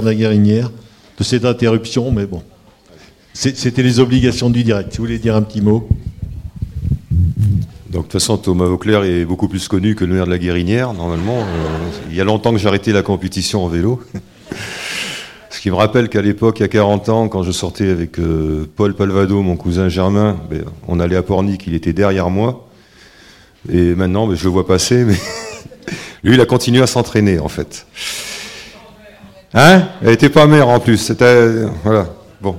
de la Guérinière de cette interruption, mais bon. C'était les obligations du direct. vous voulez dire un petit mot donc, de toute façon, Thomas Auclair est beaucoup plus connu que le maire de la Guérinière, normalement. Euh, il y a longtemps que j'ai arrêté la compétition en vélo. Ce qui me rappelle qu'à l'époque, il y a 40 ans, quand je sortais avec euh, Paul Palvado, mon cousin Germain, ben, on allait à Pornic, il était derrière moi. Et maintenant, ben, je le vois passer, mais lui, il a continué à s'entraîner, en fait. Hein? Elle n'était pas mère en plus. C'était. Voilà. Bon.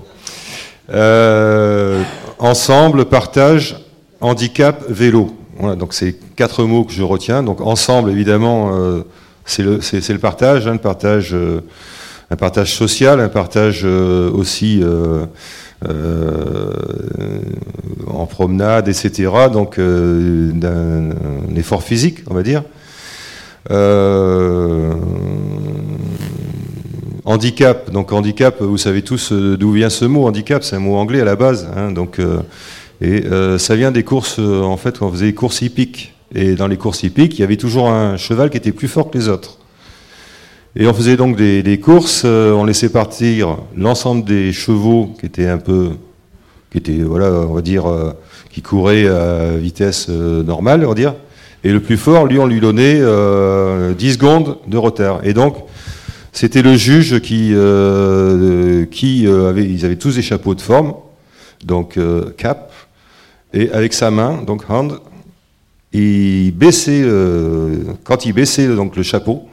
Euh, ensemble, partage, handicap, vélo. Voilà, donc c'est quatre mots que je retiens. Donc ensemble, évidemment, euh, c'est le, le, partage, hein, le partage, euh, un partage social, un partage aussi en promenade, etc. Donc d'un effort physique, on va dire. Handicap, donc handicap, vous savez tous d'où vient ce mot. Handicap, c'est un mot anglais à la base. Hein, donc et euh, ça vient des courses, euh, en fait, on faisait des courses hippiques. Et dans les courses hippiques, il y avait toujours un cheval qui était plus fort que les autres. Et on faisait donc des, courses, euh, on laissait partir l'ensemble des chevaux qui étaient un peu, qui étaient, voilà, on va dire, qui couraient à vitesse normale, on va dire. Et le plus fort, lui, on lui donnait 10 secondes de retard. Et donc, c'était le juge qui, qui avait, ils avaient tous des chapeaux de forme, donc cap, et avec sa main, donc hand, il baissait, euh, quand il baissait donc, le chapeau,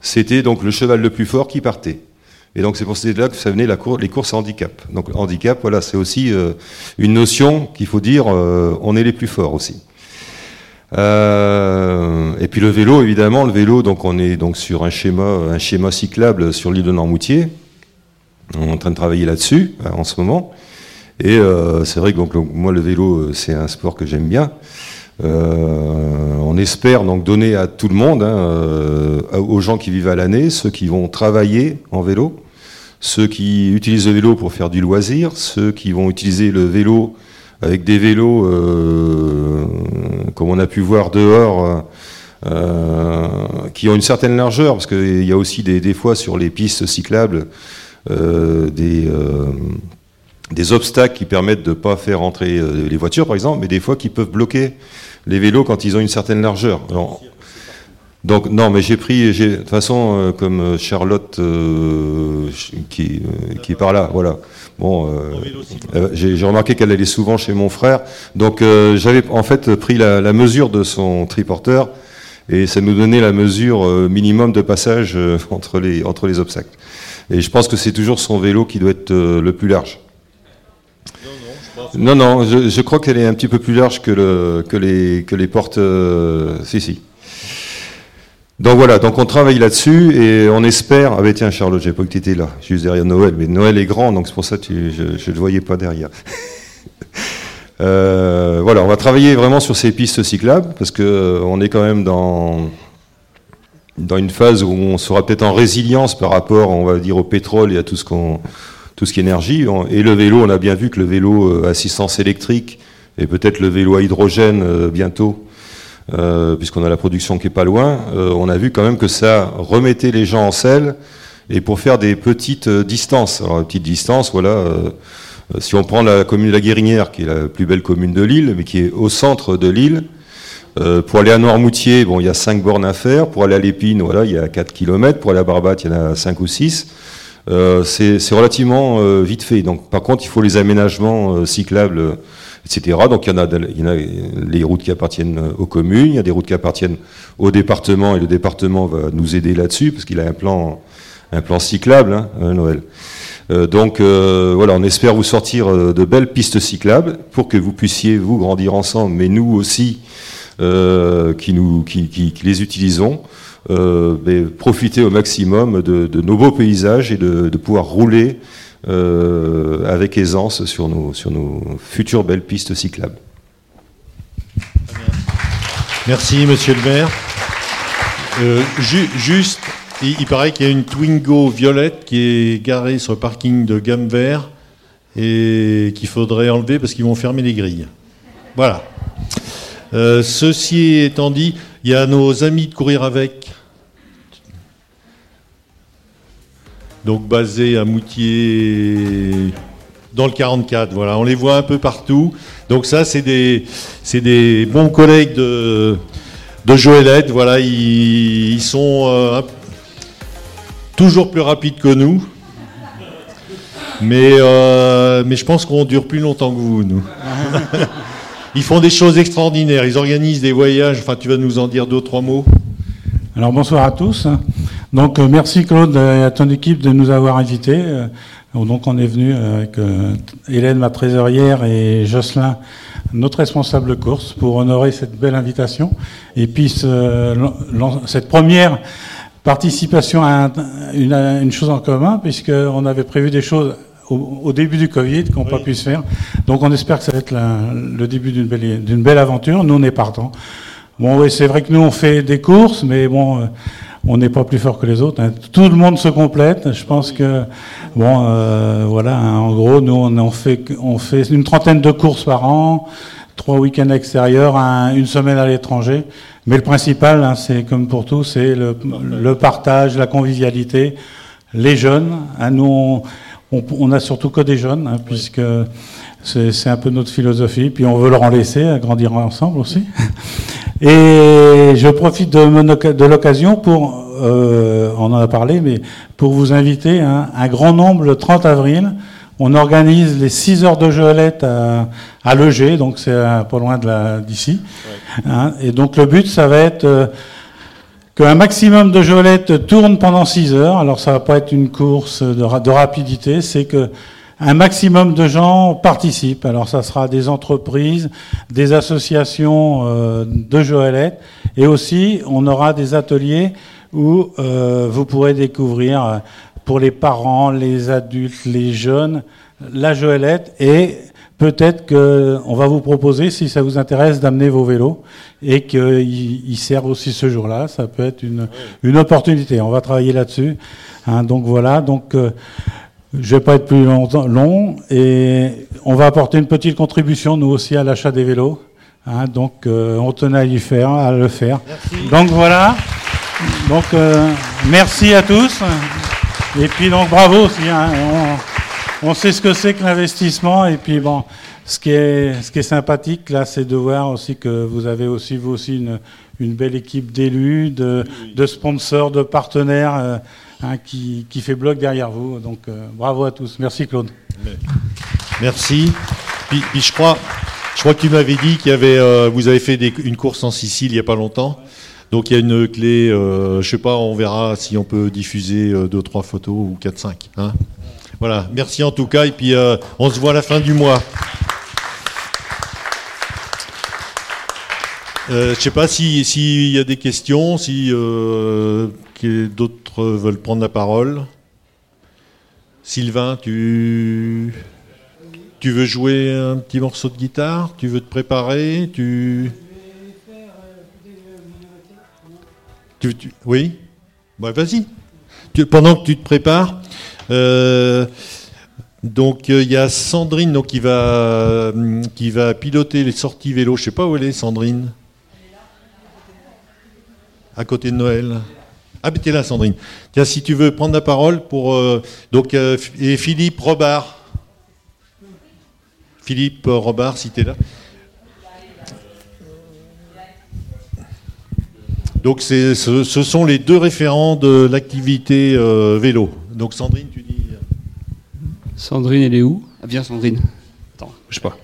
c'était donc le cheval le plus fort qui partait. Et donc c'est pour cela que ça venait la les courses handicap. Donc handicap, voilà, c'est aussi euh, une notion qu'il faut dire, euh, on est les plus forts aussi. Et puis le vélo, évidemment, le vélo, donc on est donc sur un schéma, un schéma cyclable sur l'île de Normoutier. On est en train de travailler là-dessus en ce moment. Et euh, c'est vrai que donc, moi, le vélo, euh, c'est un sport que j'aime bien. Euh, on espère donc donner à tout le monde, hein, aux gens qui vivent à l'année, ceux qui vont travailler en vélo, ceux qui utilisent le vélo pour faire du loisir, ceux qui vont utiliser le vélo avec des vélos, comme on a pu voir dehors, qui ont une certaine largeur, parce qu'il y a aussi des, des, fois sur les pistes cyclables des des obstacles qui permettent de ne pas faire entrer euh, les voitures, par exemple, mais des fois qui peuvent bloquer les vélos quand ils ont une certaine largeur. Donc non, mais j'ai pris, de toute façon, euh, comme euh, Charlotte qui, qui est par là, voilà. Bon, j'ai remarqué qu'elle allait souvent chez mon frère, donc j'avais en fait pris la, mesure de son triporteur et ça nous donnait la mesure minimum de passage entre les entre les obstacles. Et je pense que c'est toujours son vélo qui doit être le plus large. Non, non, je, crois qu'elle est un petit peu plus large que, le, que, les, que les portes. Euh, si, si. Donc voilà, donc on travaille là-dessus et on espère. Ah ben tiens, Charlotte, j'ai pas que tu étais là, juste derrière Noël, mais Noël est grand, donc c'est pour ça que je ne le voyais pas derrière. Euh, voilà, on va travailler vraiment sur ces pistes cyclables parce qu'on euh, est quand même dans, dans une phase où on sera peut-être en résilience par rapport, on va dire, au pétrole et à tout ce qu'on tout ce qui est énergie. Et le vélo, on a bien vu que le vélo euh, assistance électrique et peut-être le vélo à hydrogène bientôt, euh, puisqu'on a la production qui est pas loin, on a vu quand même que ça remettait les gens en selle et pour faire des petites distances. Alors, les petites distances, voilà. si on prend la commune de la Guérinière, qui est la plus belle commune de l'île, mais qui est au centre de l'île, pour aller à Noirmoutier, bon, il y a 5 bornes à faire. Pour aller à Lépine, voilà, il y a 4 km. Pour aller à Barbate, il y en a 5 ou 6. Euh, c'est relativement euh, vite fait. Donc, par contre, il faut les aménagements euh, cyclables, etc. Donc, il y, en a, il y en a les routes qui appartiennent aux communes, il y a des routes qui appartiennent au département, et le département va nous aider là-dessus, parce qu'il a un plan, un plan cyclable, hein, Noël. donc voilà, on espère vous sortir de belles pistes cyclables pour que vous puissiez vous grandir ensemble, mais nous aussi qui, nous, qui, qui, qui les utilisons, euh, profiter au maximum de, nos beaux paysages et de, pouvoir rouler euh, avec aisance sur nos, futures belles pistes cyclables. Merci, monsieur le maire. Euh, juste, il, paraît qu'il y a une Twingo violette qui est garée sur le parking de Gamme Vert et qu'il faudrait enlever parce qu'ils vont fermer les grilles. Voilà. ceci étant dit, il y a nos amis de courir avec donc basé à Moutier dans le 44. Voilà, on les voit un peu partout. Donc ça, c'est des, des bons collègues de, de Joëlette. Voilà, ils, sont euh, toujours plus rapides que nous. Mais, euh, mais je pense qu'on dure plus longtemps que vous, nous. Ils font des choses extraordinaires. Ils organisent des voyages. Enfin, tu vas nous en dire deux, trois mots? Alors bonsoir à tous. Donc euh, merci Claude et à ton équipe de nous avoir invités. Euh, donc on est venu avec euh, Hélène, ma trésorière, et Jocelyn, notre responsable course, pour honorer cette belle invitation. Et puis cette première participation à une, chose en commun, puisqu'on avait prévu des choses au, début du Covid qui n'ont pas pu se faire. Donc on espère que ça va être le début d'une belle, belle aventure. Nous, on est partants. Bon, oui, c'est vrai que nous, on fait des courses, mais bon, on n'est pas plus fort que les autres. Hein. Tout le monde se complète. Je pense que, bon, euh, voilà, hein, en gros, nous, on, fait, on fait une trentaine de courses par an, trois week-ends extérieurs, une semaine à l'étranger. Mais le principal, hein, c'est comme pour tout, c'est le, partage, la convivialité, les jeunes. nous, on, a surtout que des jeunes, puisque c'est un peu notre philosophie. Puis on veut leur en laisser, grandir ensemble aussi. Et je profite de, l'occasion pour, euh, on en a parlé, mais pour vous inviter hein, un grand nombre le 30 avril. On organise les 6 heures de Joëlette à, à Leger, donc c'est pas loin d'ici. Hein, et donc le but, ça va être euh, qu'un maximum de Joëlette tourne pendant 6 heures. Alors ça va pas être une course de, de rapidité, c'est que un maximum de gens participent. Alors ça sera des entreprises, des associations euh, de Joëlette, et aussi on aura des ateliers où euh, vous pourrez découvrir euh, pour les parents, les adultes, les jeunes, la Joëlette et peut-être qu'on va vous proposer, si ça vous intéresse, d'amener vos vélos et qu'ils servent aussi ce jour-là. Ça peut être une, une opportunité. On va travailler là-dessus. Hein, donc voilà. Donc je vais pas être plus long, et on va apporter une petite contribution nous aussi à l'achat des vélos. Hein, donc euh, on tenait à y faire, à le faire. Donc voilà. Donc euh, merci à tous. Et puis donc bravo aussi. Hein. on, sait ce que c'est que l'investissement et puis bon, ce qui est ce qui est sympathique là, c'est de voir aussi que vous avez aussi vous aussi une, une belle équipe d'élus, de, de, sponsors, de partenaires. Euh, Hein, qui, fait bloc derrière vous. Donc euh, bravo à tous. Merci Claude. Merci. Puis, je crois, je crois que tu m'avais dit qu'il euh, vous avez fait une course en Sicile il n'y a pas longtemps. Donc il y a une clé, euh, je sais pas, on verra si on peut diffuser deux, trois photos ou quatre, cinq. Hein. voilà, merci en tout cas, et puis on se voit à la fin du mois. Je je sais pas s'il y a des questions, si d'autres veulent prendre la parole. Sylvain, tu, tu veux jouer un petit morceau de guitare? Tu veux te préparer? Tu... Tu, oui? Bah, Vas-y. pendant que tu te prépares, euh, donc il y a Sandrine qui, va, qui va piloter les sorties vélo. Je sais pas où elle est, Sandrine. À côté de Noël. Ah, ben t'es là, Sandrine. Tiens, si tu veux prendre la parole pour. Euh, donc, euh, et Philippe Robard. Philippe Robard, si tu es là. Donc, ce, ce, sont les deux référents de l'activité euh, vélo. Donc, Sandrine, tu dis. Sandrine, elle est où? Ah, bien, Sandrine. Attends, je sais pas.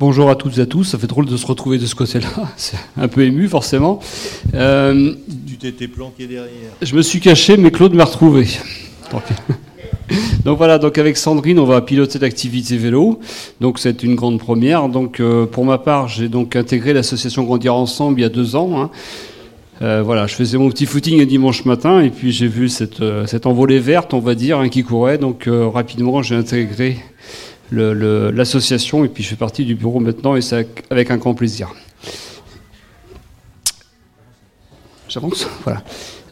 Bonjour à toutes et à tous, ça fait drôle de se retrouver de ce côté-là, c'est un peu ému forcément. Euh, tu t'étais planqué derrière. Je me suis caché, mais Claude m'a retrouvé. Donc, voilà, donc avec Sandrine, on va piloter l'activité vélo. Donc c'est une grande première. Donc euh, pour ma part, j'ai donc intégré l'association Grandir Ensemble il y a deux ans. Hein. Euh, voilà, je faisais mon petit footing un dimanche matin et puis j'ai vu cette, cette envolée verte, on va dire, hein, qui courait. Donc rapidement, j'ai intégré l'association et puis je fais partie du bureau maintenant et c'est avec un grand plaisir. J'avance Voilà.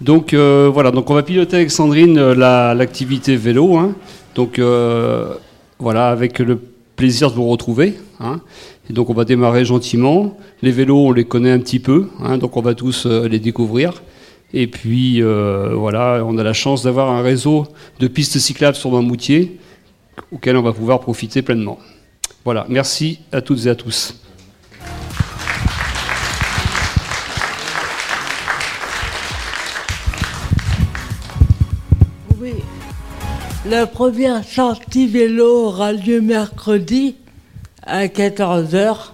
Donc euh, voilà, donc on va piloter avec Sandrine euh, l'activité vélo. Hein. Donc euh, voilà, avec le plaisir de vous retrouver. Hein. Et donc on va démarrer gentiment. Les vélos, on les connaît un petit peu, hein, donc on va tous les découvrir. Et puis voilà, on a la chance d'avoir un réseau de pistes cyclables sur Mamoutier auquel on va pouvoir profiter pleinement. Voilà, merci à toutes et à tous. La première sortie vélo aura lieu mercredi à 14h,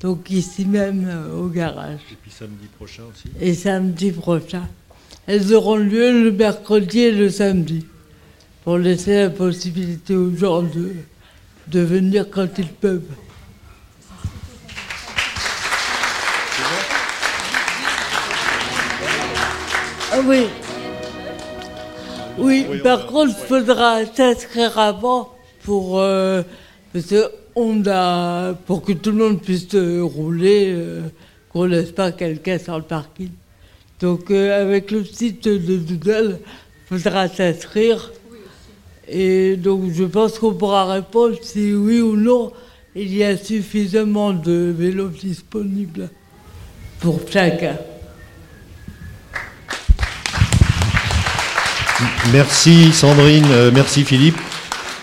donc ici même euh, au garage. Et puis samedi prochain aussi. Et samedi prochain. Elles auront lieu le mercredi et le samedi, pour laisser la possibilité aux gens de, de venir quand ils peuvent. Ah oui. Oui, par contre, il faudra s'inscrire avant pour, euh, on a, pour que tout le monde puisse rouler, euh, qu'on ne laisse pas quelqu'un sur le parking. Donc, euh, avec le site de Doodle, il faudra s'inscrire. Et donc, je pense qu'on pourra répondre si oui ou non il y a suffisamment de vélos disponibles pour chacun. Merci Sandrine, euh, merci Philippe.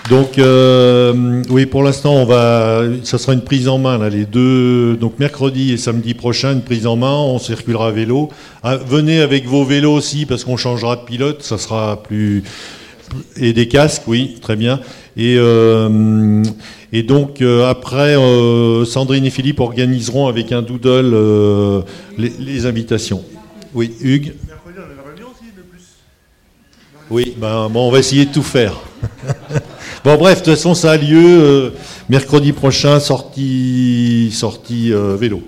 Donc euh, oui, pour l'instant, on va, ça sera une prise en main là, les deux. Donc mercredi et samedi prochain, une prise en main. On circulera à vélo. Ah, venez avec vos vélos aussi parce qu'on changera de pilote. Ça sera plus et des casques, oui, très bien. Et, euh, donc après, Sandrine et Philippe organiseront avec un doodle les, invitations. Oui, Hugues. Oui, ben, bon, on va essayer de tout faire. bon, bref, de toute façon, ça a lieu euh, mercredi prochain, sortie, sortie euh, vélo.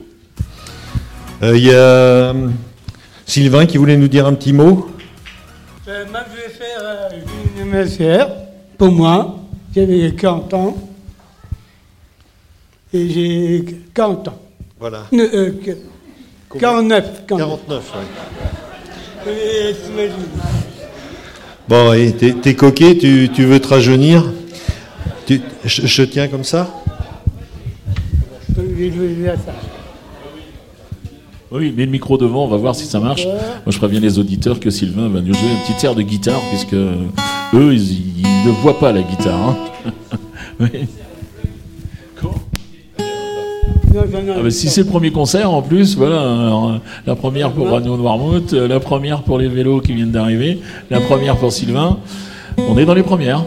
Il euh, y a Sylvain qui voulait nous dire un petit mot? je vais faire MSR pour moi. J'avais 40 ans. Et j'ai 40 ans. Voilà. 49, 49. 49, oui. Bon, et t'es, coquet, tu, veux te rajeunir? Je, tiens comme ça? Oui, mets le micro devant, on va voir si ça marche. Moi, je préviens les auditeurs que Sylvain va nous jouer un petit air de guitare, puisque eux, ils, ne voient pas la guitare. Hein. oui. Ah, si c'est le premier concert en plus, voilà, la première pour Radio Noirmouth, euh, la première pour les vélos qui viennent d'arriver, la première pour Sylvain. On est dans les premières.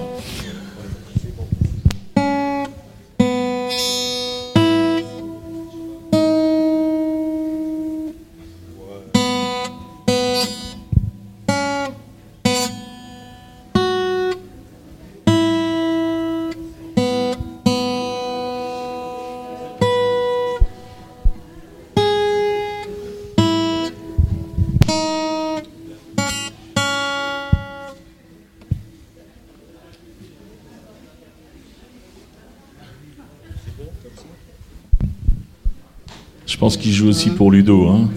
Pense qu'il joue aussi pour Ludo. Hein.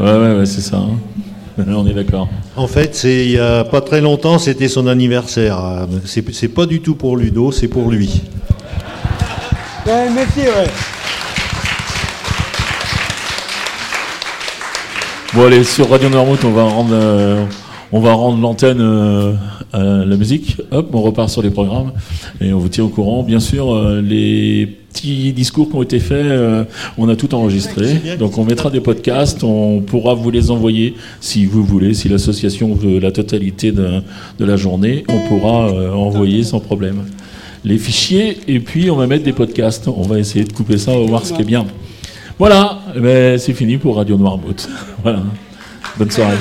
Ouais, ouais, c'est ça. Hein. on est d'accord. En fait, c'est il n'y a pas très longtemps, c'était son anniversaire. C'est pas du tout pour Ludo, c'est pour lui. Ouais, merci, ouais. Bon, allez, sur Radio Noirmouth, on va rendre, euh, on va rendre l'antenne euh, à la musique. Hop, on repart sur les programmes et on vous tient au courant. Bien sûr, euh, les petits discours qui ont été faits, euh, on a tout enregistré. Donc on mettra des podcasts, on pourra vous les envoyer si vous voulez, si l'association veut la totalité de, la journée, on pourra euh, envoyer sans problème les fichiers et puis on va mettre des podcasts. On va essayer de couper ça, on va voir ce qui est bien. Voilà, eh ben, c'est fini pour Radio Noirmouth. voilà. Bonne soirée.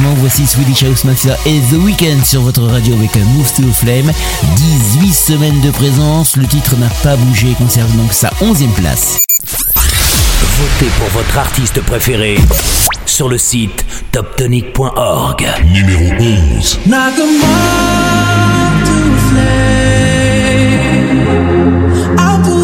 Voici Swedish House Mafia et The Weeknd sur votre radio avec un Move to Flame. 18 semaines de présence, le titre n'a pas bougé, conserve donc sa 11e place. Votez pour votre artiste préféré sur le site toptonic.org. Numéro 11. I'll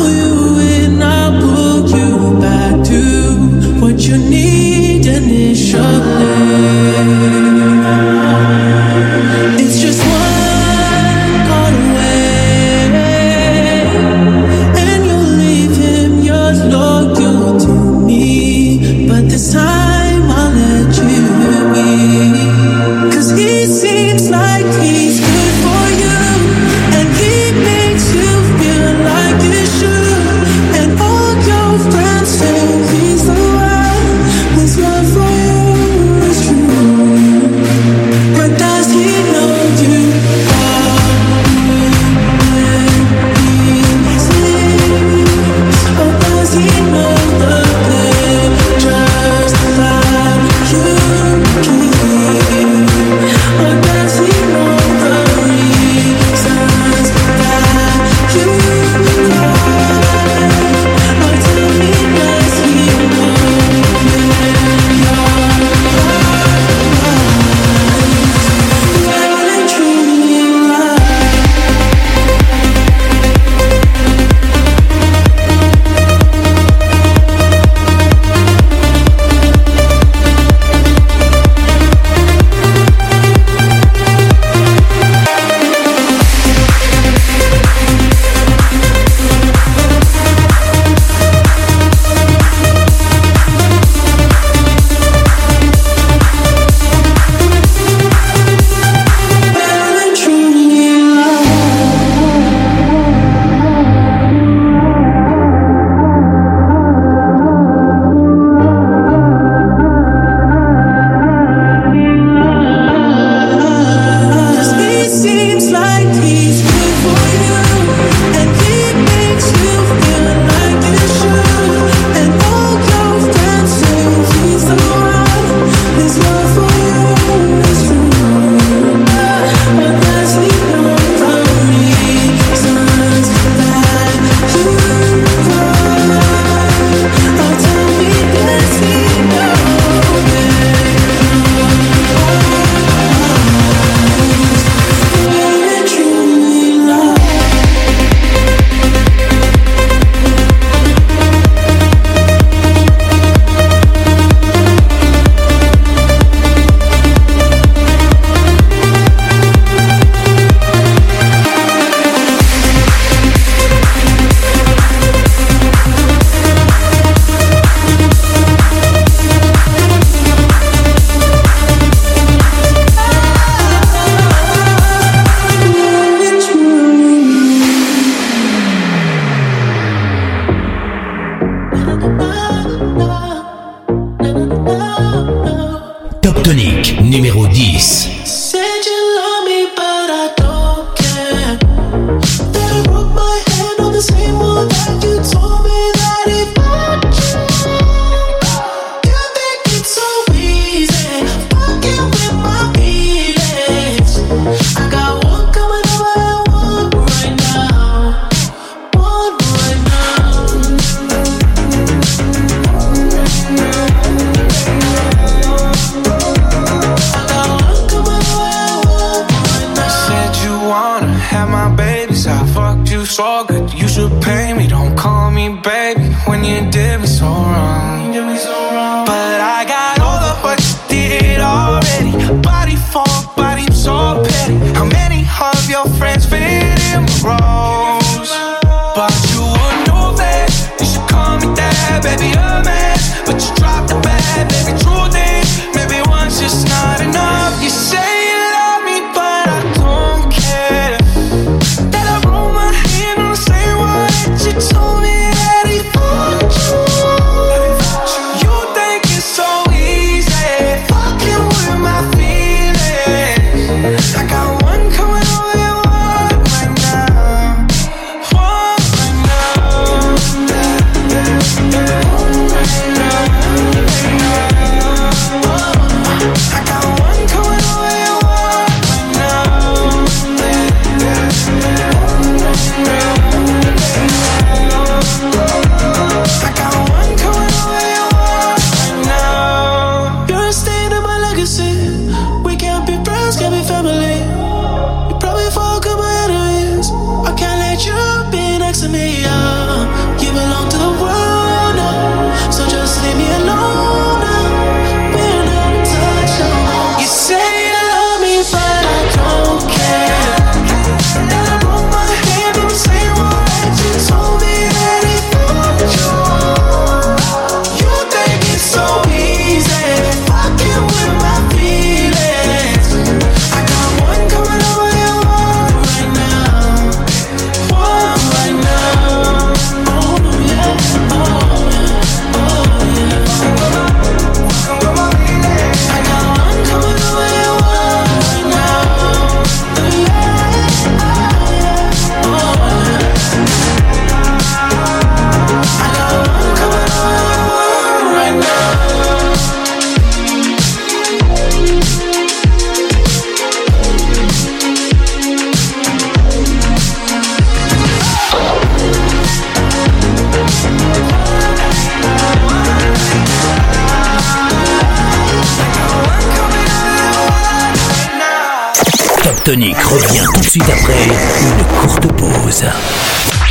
tonique revient tout de suite après une courte pause.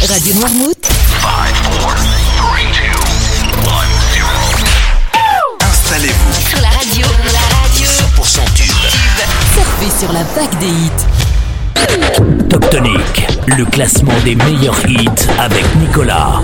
Radio Noirmouth. 5, 4, 3, 2, 1, 0. Installez-vous. Sur la radio, la radio. 100% tube. Surfez sur la vague des hits. Top Tonic, le classement des meilleurs hits avec Nicolas.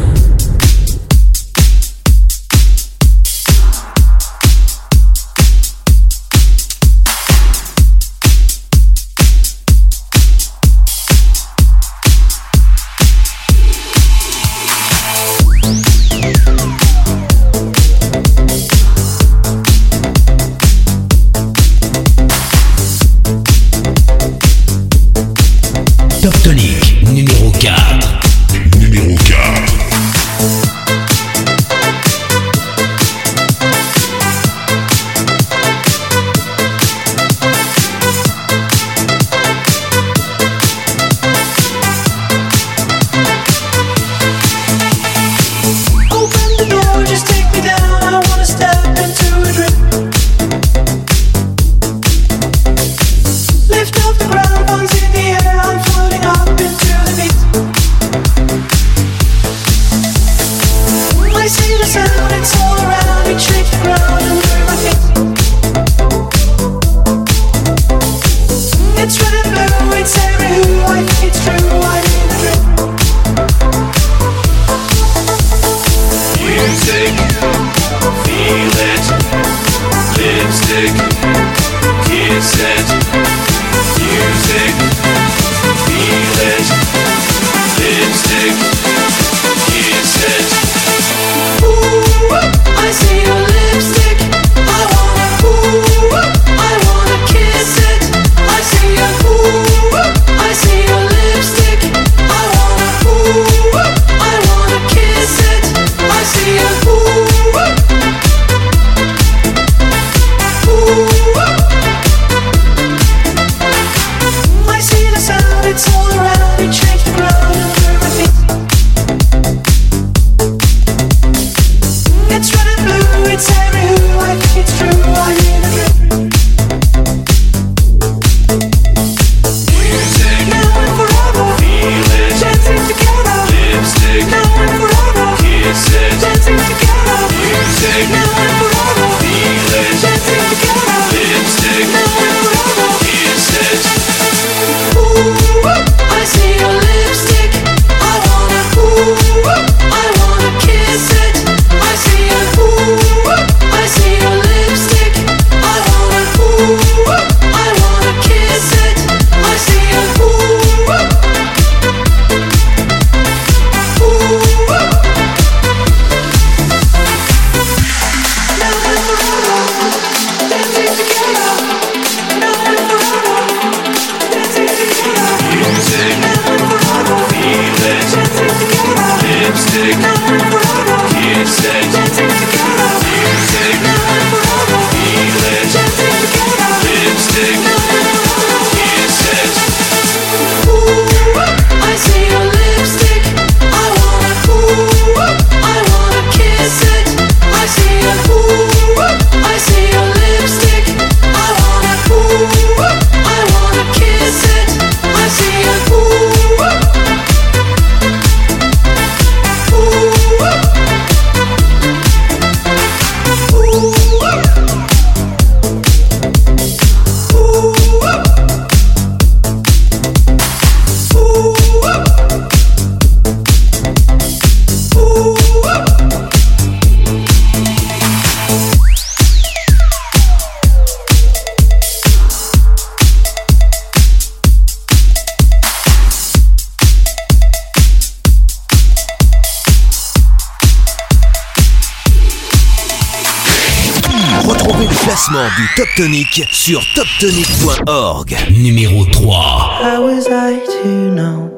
Classement du Top Tonic sur toptonic.org. Numéro 3. How was I to know?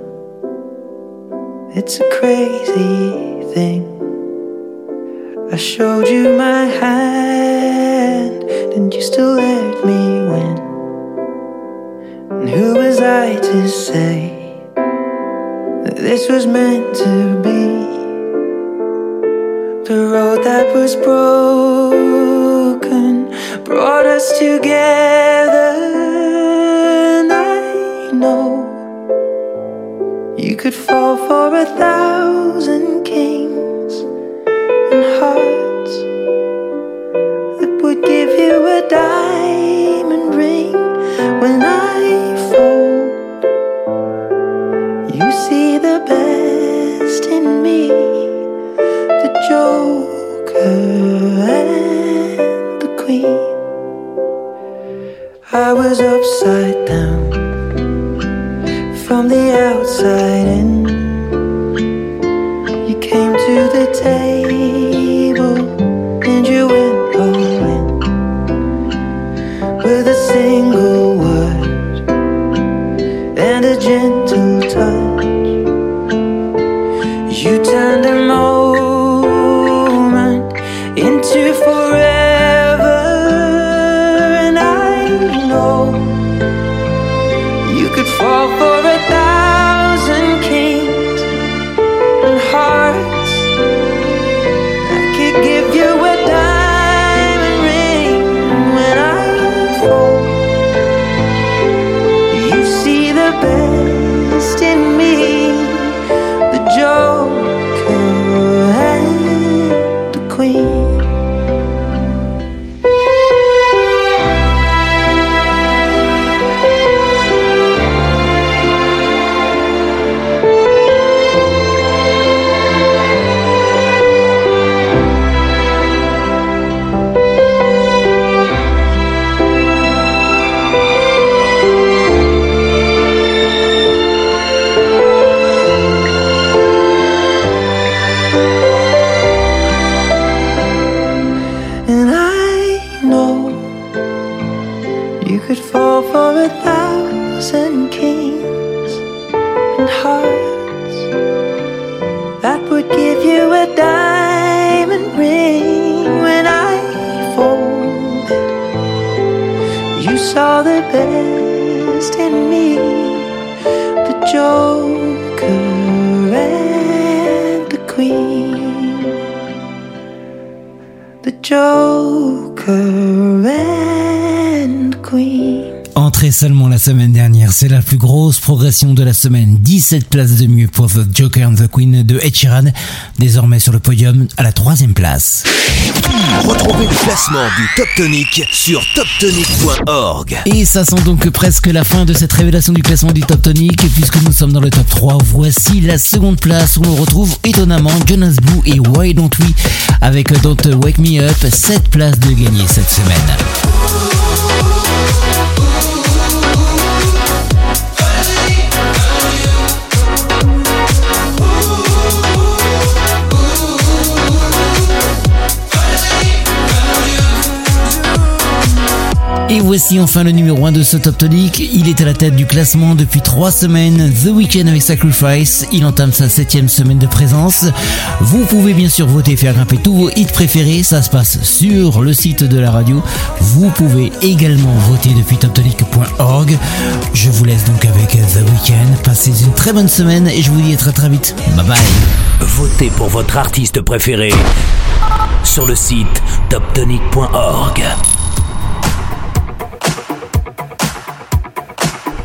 It's a crazy thing. I showed you my hand, and you still let me win. And who was I to say that this was meant to be? The road that was broken brought us together, and I know you could fall for a thousand kings and hearts that would give you a diamond ring when I fold. You see the best in me, the joker and the queen. I was upside down from the outside in. You came to the table de la semaine. 17 places de mieux pour The Joker and the Queen de Ed Sheeran, désormais sur le podium à la troisième place. Retrouvez le classement du Top Tonic sur toptonic.org. Et ça sent donc presque la fin de cette révélation du classement du Top Tonic, puisque nous sommes dans le top 3. Voici la seconde place où on retrouve étonnamment Jonas Blue et Why Don't We, avec Don't Wake Me Up, 7 places de gagner cette semaine. Et voici enfin le numéro 1 de ce Top Tonic. Il est à la tête du classement depuis 3 semaines. The Weeknd avec Sacrifice. Il entame sa septième semaine de présence. Vous pouvez bien sûr voter et faire grimper tous vos hits préférés. Ça se passe sur le site de la radio. Vous pouvez également voter depuis toptonic.org. Je vous laisse donc avec The Weeknd. Passez une très bonne semaine et je vous dis à très très vite. Bye bye. Votez pour votre artiste préféré sur le site toptonic.org.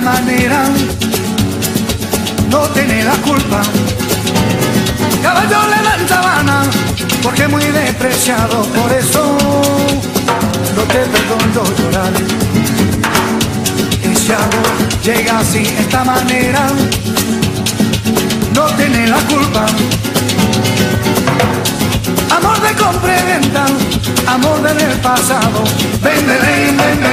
Manera, no tiene la culpa. Caballo le dan sabana, porque muy despreciado, por eso no te perdono llorar. Ese amor llega sin esta manera, no tiene la culpa. Amor de compra y venta, amor del pasado. Ven, ven, ven,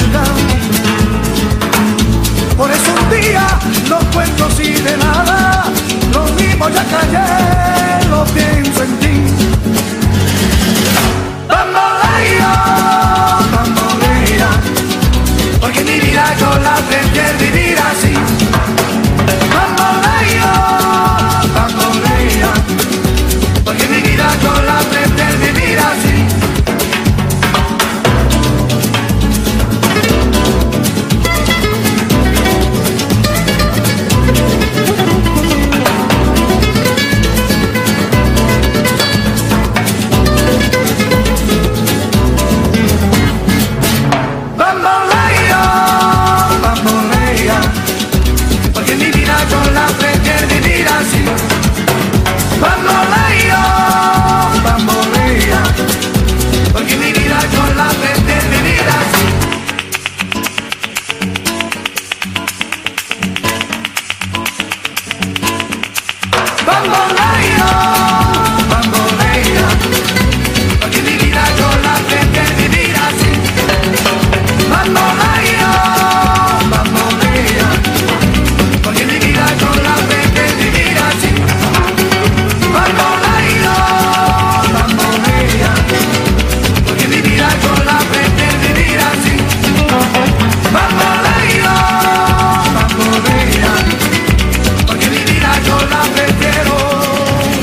Por eso un día no cuento así de nada, lo mismo ya callé, solo pienso en ti. Bamboleo, bambolea, porque mi vida yo la aprendí vivir así.